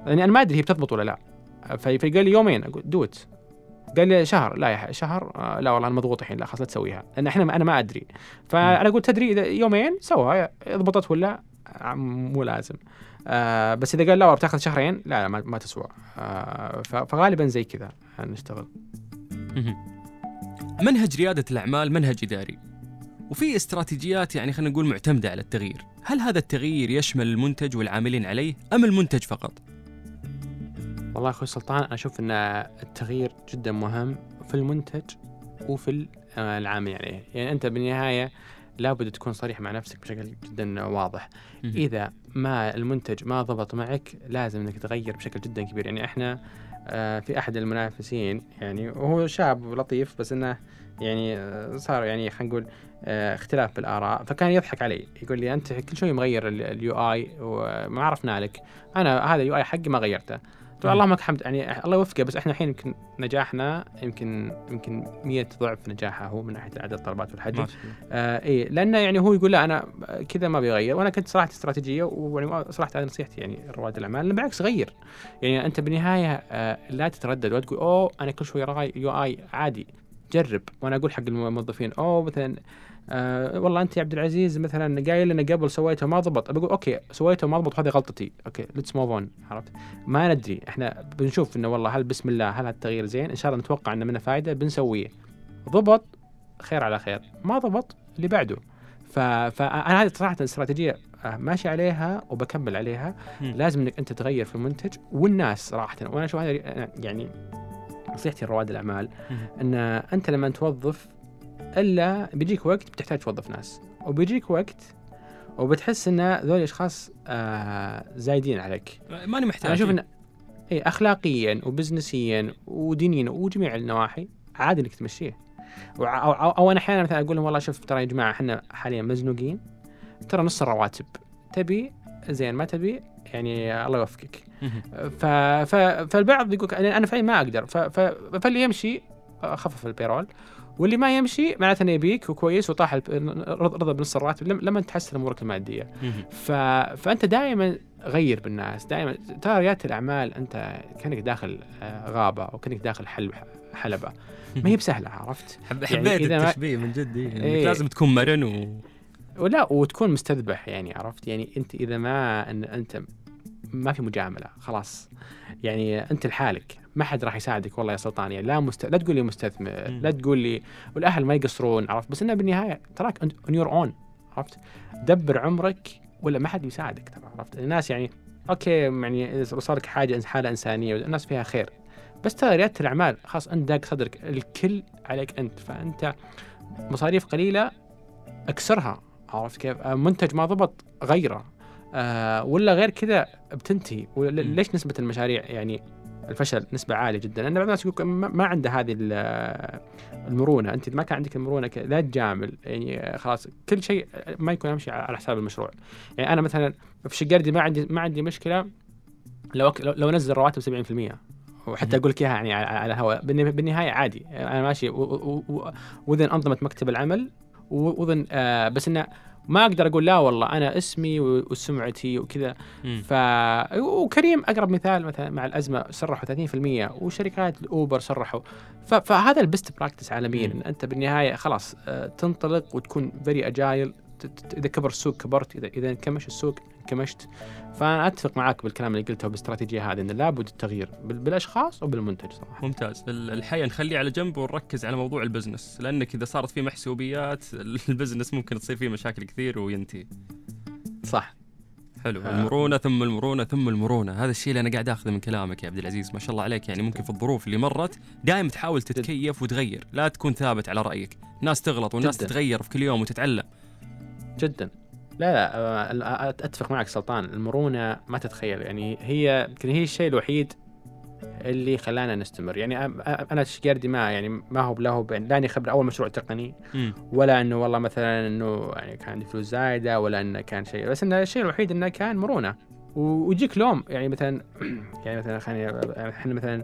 لاني أنا ما أدري هي بتضبط ولا لا. فقال لي يومين. أقول do it قال لي شهر. لا يا شهر آه لا والله أنا مضغوط الحين. لا خلاص لا تسويها. لأن إحنا أنا ما أدري. فأنا أقول تدري إذا يومين سوها ضبطت ولا؟ آه، مو لازم. آه بس إذا قال لا والله بتأخذ شهرين. لا لا ما, ما تسوى. آه فغالبا زي كذا نشتغل. منهج ريادة الأعمال منهج إداري. وفي استراتيجيات يعني خلينا نقول معتمدة على التغيير. هل هذا التغيير يشمل المنتج والعاملين عليه أم المنتج فقط؟ والله أخوي سلطان أنا أشوف إن التغيير جدا مهم في المنتج وفي آه، العامل عليه. يعني أنت بالنهاية لابد تكون صريح مع نفسك بشكل جدا واضح. إذا ما المنتج ما ضبط معك لازم إنك تغير بشكل جدا كبير. يعني إحنا في أحد المنافسين يعني وهو شاب لطيف بس إنه يعني آه، صار يعني خلينا نقول آه، اختلاف بالآراء فكان يضحك علي يقول لي أنت كل شوي مغير ال UI وما عرفنا لك أنا هذا ال UI حقي ما غيرته. اللهم لك الحمد. يعني الله يوفقه بس إحنا الحين يمكن نجاحنا يمكن يمكن 100 ضعف نجاحه هو من ناحية عدد الطلبات والحجم. آه إيه لأنه يعني هو يقول لا أنا كذا ما بيغير وأنا كنت صراحة استراتيجية ويعني صراحة هذه نصيحتي يعني رواد الأعمال بالعكس غير. يعني أنت بالنهاية آه لا تتردد ولا تقول أوه أنا كل شوي UI عادي جرب. وأنا أقول حق الموظفين أوه مثلا آه والله أنت يا عبد العزيز مثلا قايل لنا قبل سويته ما ضبط بقول okay سويته ما ضبط هذه غلطتي. okay let's move on عرفت؟ ما ندري إحنا بنشوف إنه والله هل بسم الله هل التغيير زين؟ إن شاء الله نتوقع إنه منه فائده بنسويه. ضبط خير على خير. ما ضبط اللي بعده. ف... فانا هذه صراحة استراتيجية آه، ماشي عليها وبكمل عليها. مم. لازم إنك أنت تغير في المنتج. والناس صراحة وأنا أشوف هذا أنا يعني نصيحتي لرواد الأعمال. إن أنت لما توظف إلا بيجيك وقت بتحتاج توظف ناس. وبيجيك وقت وبتحس إن ذول اشخاص آه زايدين عليك. ماني محتاج أنا أشوف إن إيه اخلاقيا وبزنسيا ودينيا وجميع النواحي عادي إنك تمشيه أو, أو, أو أنا أحيانا مثلا أقول لهم والله شوف ترى يا جماعة إحنا حاليا مزنوقين. ترى نص الرواتب. تبي؟ زين. ما تبي؟ يعني الله يوفقك. ف... ف... فالبعض يقول أنا فعلا ما أقدر. ف... ف... فاللي يمشي خفف البيرول. واللي ما يمشي معناته إنه يبيك وكويس وطاح رضا بنص الراتب لم- لما تحسن أمورك المادية. ف... فأنت دائما غير بالناس دائما ترى رياده الأعمال أنت كأنك داخل آه، غابة أو كأنك داخل حل... حلبة ما هي بسهلة عرفت يعني حبيت ما- التشبيه من جد. إنك إيه. لازم تكون مرن و ولا وتكون مستذبح يعني عرفت يعني أنت إذا ما إن أنت ما في مجاملة خلاص يعني أنت لحالك ما حد راح يساعدك والله يا سلطان يعني لا مست... لا تقول لي مستثمر. لا تقول لي والأهل ما يقصرون عرفت بس إنه بالنهاية تراك on your own عرفت دبر عمرك ولا ما حد يساعدك ترى عرفت الناس يعني أوكي يعني إذا صار لك حاجة حالة إنسانية والناس فيها خير بس ترى ريادة الأعمال خلاص انت داق صدرك الكل عليك أنت فأنت مصاريف قليلة اكسرها عرفت كيف؟ آه، منتج ما ضبط غيره آه ولا غير كذا بتنتهي. ليش نسبة المشاريع يعني الفشل نسبة عالية جدا. لأن بعض الناس يقول ما عنده هذه ال- المرونة. أنت إذا ما كان عندك المرونه لا تجامل. يعني خلاص كل شيء ما يكون يمشي على حساب المشروع. يعني أنا مثلا في شقردي ما عندي ما عندي مشكلة لو لو- نزل رواتب 70% وحتى. أقول لك اياها يعني على الهواء. بالنها- بالنهاية عادي. أنا ماشي و- و- و- وذن أنظمة مكتب العمل. و- وذن آه بس إنه ما أقدر أقول لا والله أنا اسمي وسمعتي وكذا. ف وكريم أقرب مثال مثلا مع الأزمة صرحوا 30% وشركات الاوبر صرحوا ف... فهذا ال best practice عالميا. ان أنت بالنهاية خلاص آه، تنطلق وتكون very agile إذا كبر السوق كبرت اذا إذا انكمش السوق انكمشت فأنا أتفق معك بالكلام اللي قلته بالاستراتيجيه هذه إن لابد التغيير بال- بالأشخاص وبالمنتج صراحة. ممتاز. ال- الحقيقة نخليه على جنب ونركز على موضوع ال business لأنك إذا صارت فيه محسوبيات ال business ممكن تصير فيه مشاكل كثير وينتهي. صح. حلو. آه. المرونة ثم المرونة ثم المرونة. هذا الشيء اللي أنا قاعد آخذه من كلامك يا عبد العزيز ما شاء الله عليك. يعني ممكن في الظروف اللي مرت دائما تحاول تتكيف وتغير لا تكون ثابت على رأيك. ناس تغلط والناس جداً. تتغير في كل يوم وتتعلم. جدا. لا لا أتفق معك سلطان المرونة ما تتخيل. يعني هي يمكن هي الشيء الوحيد اللي خلانا نستمر. يعني أنا شقردي ما يعني ما هو له ب- لا أني خبر أول مشروع تقني. ولا إنه والله مثلا إنه يعني كان عندي فلوس زايدة ولا إنه كان شيء. بس إنه الشيء الوحيد إنه كان مرونة. ويجيك لوم يعني مثلا يعني مثلا خليني إحنا مثلا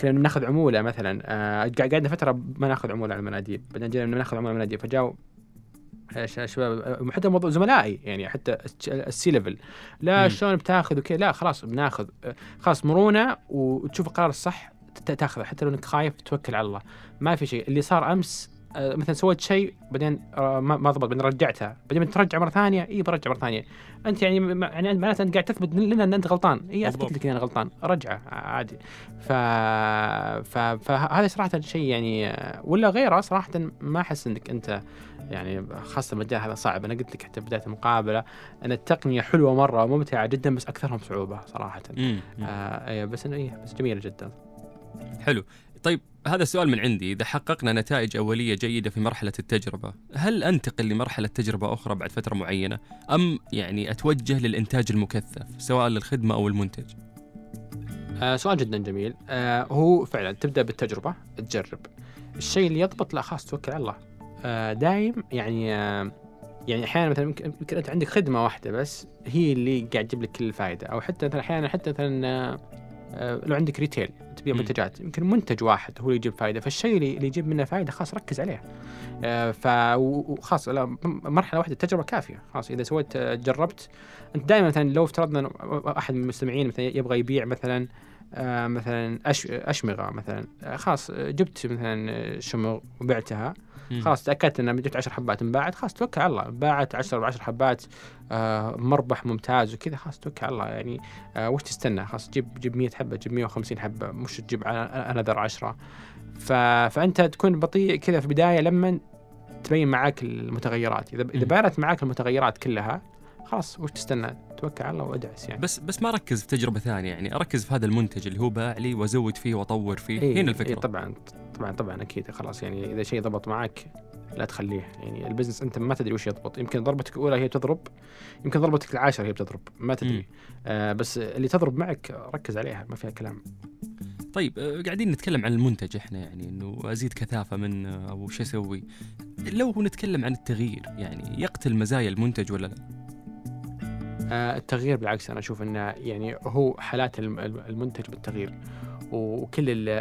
كنا ناخذ عمولة مثلا آه، قعدنا فترة ما ناخذ عمولة على المناديب. بعدين جينا ناخذ عمولة على المناديب ش- شباب حتى موضوع زملائي يعني حتى الس- ال C level. لا. شلون بتاخذ وكذا لا خلاص بناخذ خلاص مرونة وتشوف القرار الصح تاخذه حتى لو إنك خايف توكل على الله. ما في شيء. اللي صار أمس مثلا سويت شيء بعدين آه، ما ضبط بعدين رجعتها. بعدين بترجع مرة ثانية إي برجع مرة ثانية. أنت يعني يعني معناته أنت قاعد تثبت لنا إن أنت غلطان. إي أثبت. لك إن أنا غلطان. رجعه عادي. ف... ف... فهذا صراحة شيء يعني آه، ولا غيره صراحة ما أحس إنك أنت يعني خاصة المجال هذا صعب. أنا قلت لك حتى بداية المقابلة إن التقنية حلوة مرة وممتعة جدا بس أكثرهم صعوبة صراحة. مم. مم. آه بس إنه إيه بس جميلة جدا. حلو. طيب هذا السؤال من عندي. إذا حققنا نتائج أولية جيدة في مرحلة التجربة هل أنتقل لمرحلة تجربة أخرى بعد فترة معينة؟ أم يعني أتوجه للإنتاج المكثف سواء للخدمة أو المنتج؟ آه سؤال جدا جميل. آه هو فعلا تبدأ بالتجربة تجرب. الشيء اللي يضبط لا خلاص توكل على الله. آه دايم يعني آه يعني أحيانا مثلا يمكن أنت عندك خدمة واحدة بس هي اللي قاعد تجيب لك كل الفائده أو حتى مثلا أحيانا حتى مثلا آه، لو عندك ريتيل تبيع. منتجات يمكن منتج واحد هو اللي يجيب فائده فالشيء اللي يجيب منه فائده خلاص ركز عليه آه، ف وخلاص مرحلة واحدة تجربة كافية خلاص إذا سويت آه، جربت أنت دائما مثلا لو افترضنا أحد من المستمعين مثلا يبغى يبيع مثلا آه، مثلا أش... أشمغة مثلا آه، خلاص آه، جبت مثلا آه، شمغ وبعتها. خلاص تأكدت ان جبت 10 حبات انباعت خلاص توكل على الله. باعت 10 ب 10 حبات آه، مربح ممتاز وكذا خلاص توكل على الله. يعني آه، وش تستنى؟ خلاص جيب جيب 100 حبة جيب 150 حبة مش تجيب انذر 10 ف... فأنت تكون بطيء كذا في البداية لما تبين معاك المتغيرات. إذا إذا. بانت معاك المتغيرات كلها خلاص وش تستنى؟ توكل على الله وأدعس يعني. بس بس ما أركز في تجربة ثانية يعني أركز في هذا المنتج اللي هو باع لي وأزود فيه وأطور فيه. إيه هنا الفكرة. إيه طبعا. طبعا طبعا أكيد خلاص يعني إذا شيء ضبط معك لا تخليه. يعني البزنس أنت ما تدري وش يضبط. يمكن ضربتك الأولى هي تضرب يمكن ضربتك العاشرة هي بتضرب ما. تدري. آه بس اللي تضرب معك ركز عليها ما فيها كلام. طيب آه، قاعدين نتكلم عن المنتج إحنا يعني إنه أزيد كثافة منه أو شو أسوي؟ لو نتكلم عن التغيير يعني يقتل مزايا المنتج ولا لا؟ آه التغيير بالعكس أنا أشوف إنه يعني هو حالات الم- الم- المنتج بالتغيير. وكل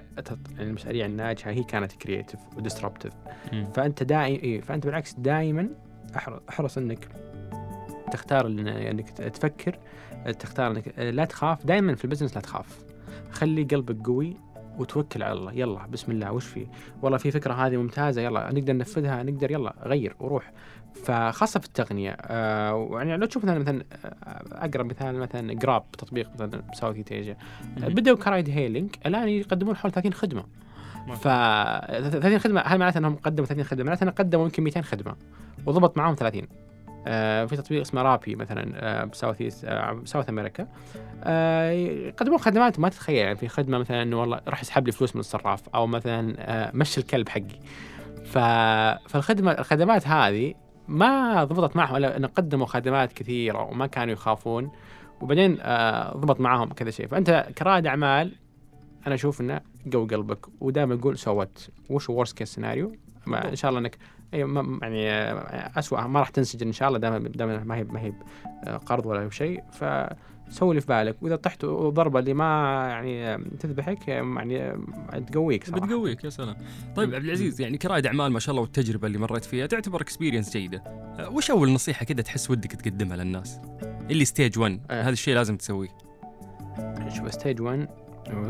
المشاريع الناجحة هي كانت creative و disruptive مم. فأنت دائما إيه فأنت بالعكس دائما أحرص, إنك تختار إنك تفكر تختار إنك لا تخاف. دائما في ال business لا تخاف. خلي قلبك قوي وتوكل على الله. يلا بسم الله. وش في؟ والله في فكرة هذه ممتازة. يلا نقدر ننفذها نقدر يلا غير وروح. فخاصة في التقنية آه ويعني لو تشوف مثلا مثلا آه، أقرب مثال مثلا Grab تطبيق مثلا Southeast Asia مم. بدأوا ك ride hailing. الآن يقدمون حول 30 خدمة. ف 30 خدمة. هل معناته إنهم قدموا 30 خدمة؟ معناته إنهم قدموا يمكن 200 خدمة. وضبط معاهم 30 آه في تطبيق اسمه Rappi مثلا آه ب South آه South America. آه يقدمون خدمات ما تتخيل يعني في خدمة مثلا إنه والله راح يسحب لي فلوس من الصراف أو مثلا آه مشي الكلب حقي. فالخدمة الخدمات هذه ما ضبطت معهم إلا إنه قدموا خدمات كثيرة وما كانوا يخافون وبعدين آه ضبط معاهم كذا شيء. فأنت كرائد اعمال أنا أشوف إنه قو قلبك ودائما أقول سوت وش ورست كيس سيناريو إن شاء الله إنك يعني آه، اسوء ما راح تنسجن إن شاء الله دائما دائما ما هي ما هي آه، قرض ولا شيء. فسوي اللي في بالك. وإذا طحت ضربة اللي ما يعني آه، تذبحك يعني تقويك صراحة. بتقويك يا سلام. طيب عبد العزيز يعني كرائد أعمال ما شاء الله والتجربة اللي مريت فيها تعتبر experience جيدة. أه، وش أول نصيحة كذا تحس ودك تقدمها للناس؟ اللي stage 1 آه. هذا الشيء لازم تسويه. شوف stage 1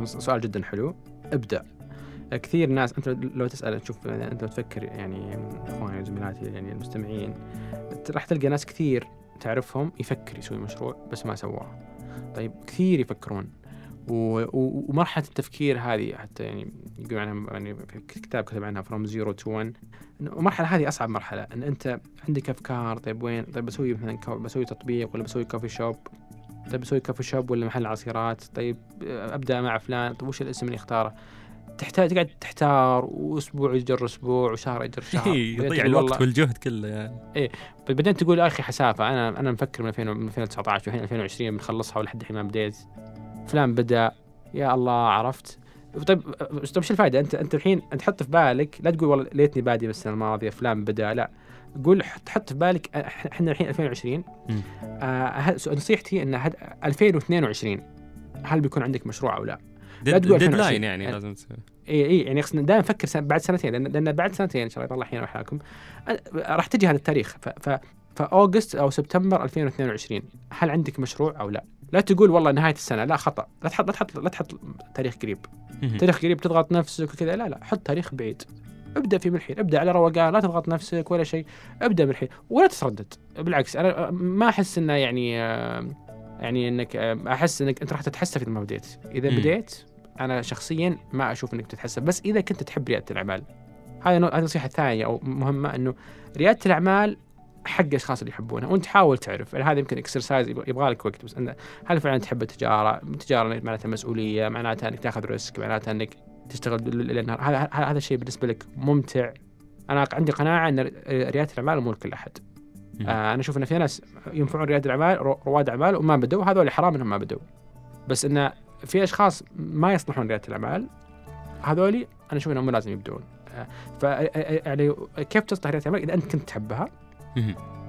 سؤال جدا حلو. ابدأ. كثير ناس أنت لو تسأل تشوف أنت لو تفكر يعني إخواني وزميلاتي يعني المستمعين راح تلقى ناس كثير تعرفهم يفكر يسوي مشروع بس ما سواه. طيب كثير يفكرون. ومرحلة التفكير هذه حتى يعني يقول عنها يعني في كتاب كتب عنها from zero to 1 إنه المرحلة هذه أصعب مرحلة إن أنت عندك أفكار طيب وين طيب بسوي مثلا بسوي تطبيق ولا بسوي coffee shop طيب بسوي coffee shop ولا محل عصيرات؟ طيب أبدأ مع فلان طيب وش الاسم اللي أختاره؟ تحتاج تقعد تحتار وأسبوع يجر أسبوع وشهر يجر شهر. يضيع تقول الوقت والله- والجهد كله يعني. بعدين تقول يا أخي حسافة أنا أنا مفكر من 2000 من 2019 والحين 2020 بنخلصها ولحد الحين ما بديت. فلان بدأ يا الله عرفت. طيب طيب شو الفائده أنت أنت الحين أنت حط في بالك لا تقول والله ليتني بادي بالسنه الماضية فلان بدأ لا. قول حط حط في بالك إحنا الحين 2020 مم. آه نصيحتي إن هد 2022 هل بيكون عندك مشروع أو لا؟ لا تقول dead 2020. line يعني لازم تسوي. اي اي يعني قصدنا دائما نفكر سنة بعد سنتين لأن لأن بعد سنتين إن شاء الله يطلع يحيينا وإياكم أ- راح تجي هذا التاريخ. ف, ف ف August أو سبتمبر 2022 هل عندك مشروع أو لا؟ لا تقول والله نهاية السنة لا خطأ. لا تحط لا تحط لا تحط تاريخ قريب. تاريخ قريب تضغط نفسك وكذا لا لا حط تاريخ بعيد. ابدأ في من الحين. ابدأ على روقان لا تضغط نفسك ولا شيء. ابدأ من الحين. ولا تتردد. بالعكس أنا ما أحس إنه يعني يعني إنك أحس إنك أنت راح تتحسف اذا ما بديت اذا. بديت أنا شخصيا ما أشوف إنك تتحسف بس إذا كنت تحب ريادة الأعمال نو- هذه النصيحه الثانية أو مهمة إنه ريادة الأعمال حق الأشخاص اللي يحبونها وأنت حاول تعرف يعني هذا يمكن exercise يبغى لك وقت بس إنه هل فعلا تحب التجارة؟ التجارة معناتها مسؤولية، معناتها إنك تأخذ risk، معناتها إنك تشتغل ليل نهار، هذا هذا هذا الشيء بالنسبة لك ممتع. أنا عندي قناعة إن ريادة الأعمال مو لكل أحد. آه أنا أشوف إن في ناس ينفعون ريادة الأعمال رو- رواد أعمال وما بدوا هذول حرام إنهم ما بدوا. بس إنه في أشخاص ما يصلحون ريادة الأعمال هذولي أنا أشوف إنهم لازم يبدون. آه ف يعني كيف تصلح ريادة الأعمال؟ إذا أنت كنت تحبها.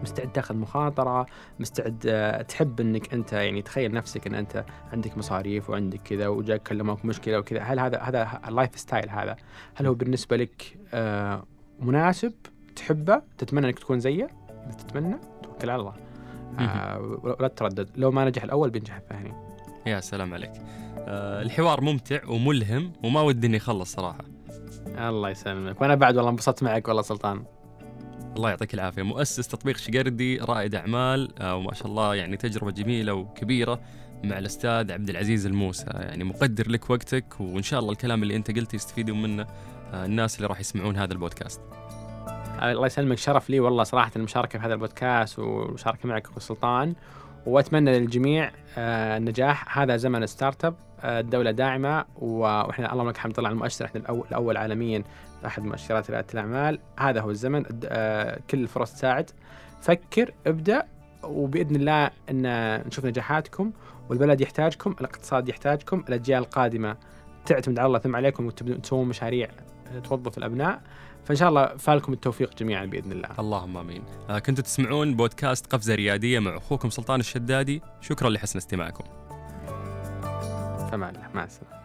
مستعد تاخذ مخاطرة مستعد آه، تحب إنك أنت يعني تخيل نفسك إن أنت عندك مصاريف وعندك كذا وجاك كلمك مشكلة وكذا هل هذا هذا ال lifestyle هذا؟ هل هو بالنسبة لك آه، مناسب؟ تحبه؟ تتمنى إنك تكون زيه؟ إذا تتمنى توكل على الله. آه، ولا تتردد لو ما نجح الأول بينجح الثاني. يا سلام عليك. آه الحوار ممتع وملهم وما ودي إني يخلص صراحة. الله يسلمك. وأنا بعد والله انبسطت معك والله سلطان. الله يعطيك العافية. مؤسس تطبيق شقردي رائد أعمال آه وما شاء الله يعني تجربة جميلة وكبيرة مع الأستاذ عبد العزيز الموسى. يعني مقدر لك وقتك وإن شاء الله الكلام اللي أنت قلته يستفيدون منه آه الناس اللي راح يسمعون هذا البودكاست. الله يسلمك. شرف لي والله صراحة المشاركة في هذا البودكاست والمشاركة معك أخو سلطان. وأتمنى للجميع آه، النجاح. هذا زمن startup. آه، الدولة داعمة و- وإحنا اللهم لك الحمد طلع المؤشر إحنا الأول, الأول عالميا أحد مؤشرات ريادة الأعمال. هذا هو الزمن آه، كل الفرص تساعد. فكر ابدأ وبإذن الله أن نشوف نجاحاتكم والبلد يحتاجكم الاقتصاد يحتاجكم الأجيال القادمة تعتمد على الله ثم عليكم وتبدون تسوون مشاريع آه، توظف الأبناء. فإن شاء الله فالكم التوفيق جميعا بإذن الله. اللهم آمين. آه كنتوا تسمعون بودكاست قفزة ريادية مع أخوكم سلطان الشدادي. شكرا لحسن استماعكم. مع السلامة.